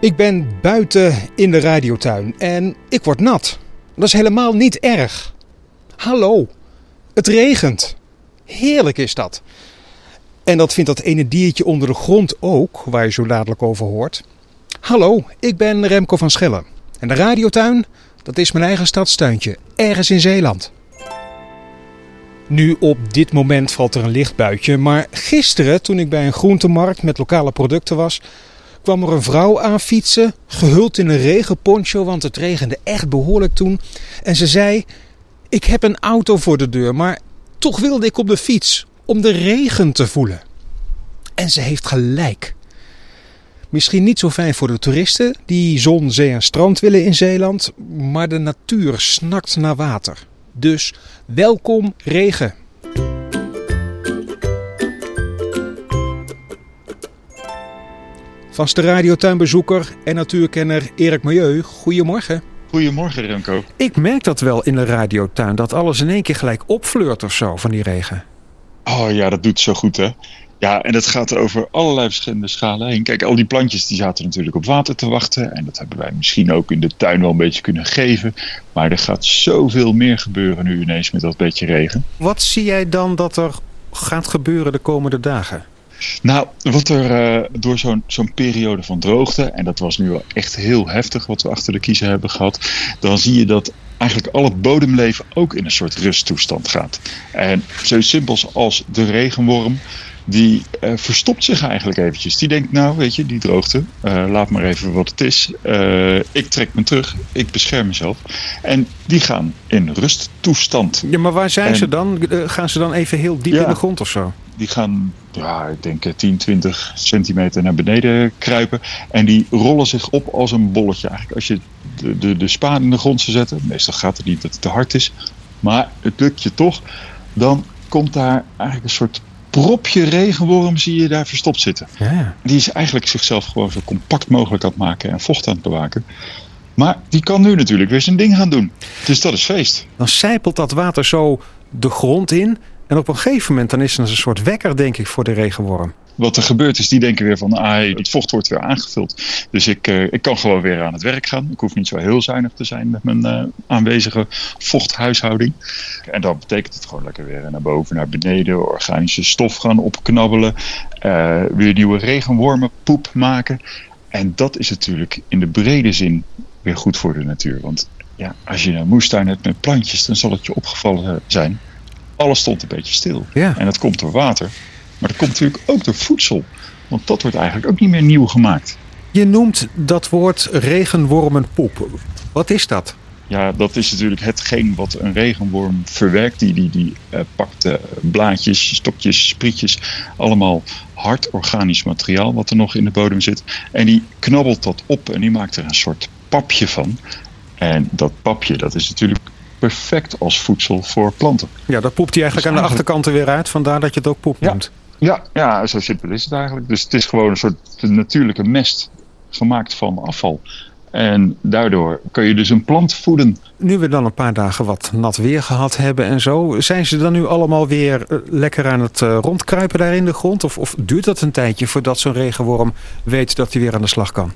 Ik ben buiten in de radiotuin en ik word nat. Dat is helemaal niet erg. Hallo, het regent. Heerlijk is dat. En dat vindt dat ene diertje onder de grond ook, waar je zo dadelijk over hoort. Hallo, ik ben Remco van Schellen. En de radiotuin, dat is mijn eigen stadstuintje, ergens in Zeeland. Nu op dit moment valt er een lichtbuitje, maar gisteren toen ik bij een groentemarkt met lokale producten was, kwam er een vrouw aan fietsen, gehuld in een regenponcho, want het regende echt behoorlijk toen. En ze zei: Ik heb een auto voor de deur, maar toch wilde ik op de fiets om de regen te voelen. En ze heeft gelijk. Misschien niet zo fijn voor de toeristen die zon, zee en strand willen in Zeeland, maar de natuur snakt naar water. Dus welkom regen. Vaste radiotuinbezoeker en natuurkenner Erik Milieu, goedemorgen. Goedemorgen Remco. Ik merk dat wel in de radiotuin, dat alles in één keer gelijk opfleurt of zo van die regen. Oh ja, dat doet zo goed hè. Ja, en dat gaat er over allerlei verschillende schalen heen. Kijk, al die plantjes die zaten natuurlijk op water te wachten. En dat hebben wij misschien ook in de tuin wel een beetje kunnen geven. Maar er gaat zoveel meer gebeuren nu ineens met dat beetje regen. Wat zie jij dan dat er gaat gebeuren de komende dagen? Nou, wat er uh, door zo'n zo'n periode van droogte, en dat was nu wel echt heel heftig wat we achter de kiezer hebben gehad, dan zie je dat eigenlijk al het bodemleven ook in een soort rusttoestand gaat. En zo simpel als de regenworm, die uh, verstopt zich eigenlijk eventjes. Die denkt, nou weet je, die droogte, uh, laat maar even wat het is. Uh, ik trek me terug, ik bescherm mezelf. En die gaan in rusttoestand. Ja, maar waar zijn en, ze dan? gaan ze dan even heel diep ja, in de grond of zo? Die gaan, ja, ik denk 10, 20 centimeter naar beneden kruipen. En die rollen zich op als een bolletje. Eigenlijk als je de, de, de spaan in de grond zou zetten, meestal gaat het niet dat het te hard is. Maar het lukt je toch, dan komt daar eigenlijk een soort propje regenworm zie je daar verstopt zitten. Ja. Die is eigenlijk zichzelf gewoon zo compact mogelijk aan het maken en vocht aan het bewaken. Maar die kan nu natuurlijk weer zijn ding gaan doen. Dus dat is feest. Dan zijpelt dat water zo de grond in. En op een gegeven moment dan is er een soort wekker, denk ik, voor de regenworm. Wat er gebeurt is, die denken weer van, ah, het vocht wordt weer aangevuld. Dus ik, uh, ik kan gewoon weer aan het werk gaan. Ik hoef niet zo heel zuinig te zijn met mijn uh, aanwezige vochthuishouding. En dan betekent het gewoon lekker weer naar boven, naar beneden, organische stof gaan opknabbelen. Uh, weer nieuwe regenwormenpoep maken. En dat is natuurlijk in de brede zin weer goed voor de natuur. Want ja, als je een moestuin hebt met plantjes, dan zal het je opgevallen zijn. Alles stond een beetje stil. Ja. En dat komt door water. Maar dat komt natuurlijk ook door voedsel. Want dat wordt eigenlijk ook niet meer nieuw gemaakt. Je noemt dat woord regenwormenpoep. Wat is dat? Ja, dat is natuurlijk hetgeen wat een regenworm verwerkt. Die, die, die uh, pakt uh, blaadjes, stokjes, sprietjes. Allemaal hard organisch materiaal wat er nog in de bodem zit. En die knabbelt dat op en die maakt er een soort papje van. En dat papje, dat is natuurlijk perfect als voedsel voor planten. Ja, dat poept hij eigenlijk dus aan de achterkant er weer uit. Vandaar dat je het ook poep ja. noemt. Ja, ja, zo simpel is het eigenlijk. Dus het is gewoon een soort natuurlijke mest gemaakt van afval. En daardoor kun je dus een plant voeden. Nu we dan een paar dagen wat nat weer gehad hebben en zo, zijn ze dan nu allemaal weer lekker aan het rondkruipen daar in de grond? Of, of duurt dat een tijdje voordat zo'n regenworm weet dat hij weer aan de slag kan?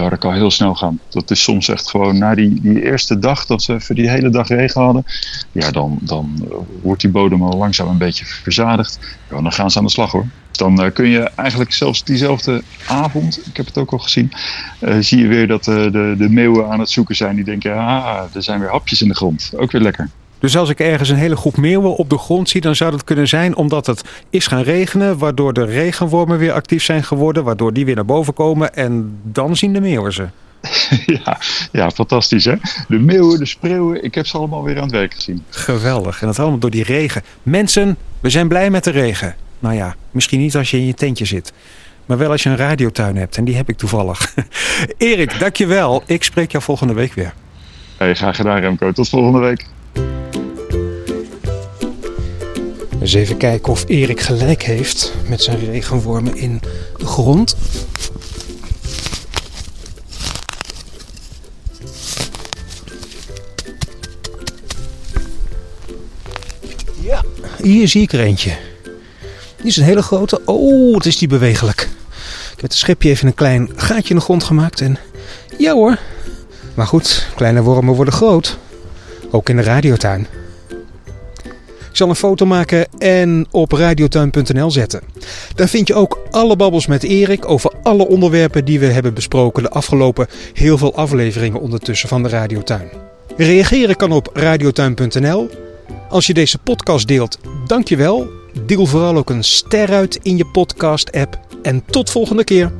Dat kan heel snel gaan. Dat is soms echt gewoon na die, die eerste dag dat we voor die hele dag regen hadden. Ja, dan, dan wordt die bodem al langzaam een beetje verzadigd. Dan gaan ze aan de slag hoor. Dan uh, kun je eigenlijk zelfs diezelfde avond, ik heb het ook al gezien, uh, zie je weer dat de, de meeuwen aan het zoeken zijn. Die denken, ah, er zijn weer hapjes in de grond. Ook weer lekker. Dus als ik ergens een hele groep meeuwen op de grond zie, dan zou dat kunnen zijn omdat het is gaan regenen, waardoor de regenwormen weer actief zijn geworden, waardoor die weer naar boven komen en dan zien de meeuwen ze. Ja, ja, fantastisch hè. De meeuwen, de spreeuwen, ik heb ze allemaal weer aan het werk gezien. Geweldig. En dat allemaal door die regen. Mensen, we zijn blij met de regen. Nou ja, misschien niet als je in je tentje zit. Maar wel als je een radiotuin hebt. En die heb ik toevallig. Erik, dankjewel. Ik spreek jou volgende week weer. Hey, graag gedaan Remco. Tot volgende week. Eens even kijken of Erik gelijk heeft met zijn regenwormen in de grond. Ja, hier zie ik er eentje. Die is een hele grote. Oh, het is die bewegelijk. Kijk Met een schepje even een klein gaatje in de grond gemaakt en ja hoor. Maar goed, kleine wormen worden groot. Ook in de radiotuin. Ik zal een foto maken en op radiotuin.nl zetten. Daar vind je ook alle babbels met Erik over alle onderwerpen die we hebben besproken de afgelopen heel veel afleveringen ondertussen van de Radiotuin. Reageren kan op radiotuin.nl. Als je deze podcast deelt, dankjewel. Deel vooral ook een ster uit in je podcast app. En tot volgende keer.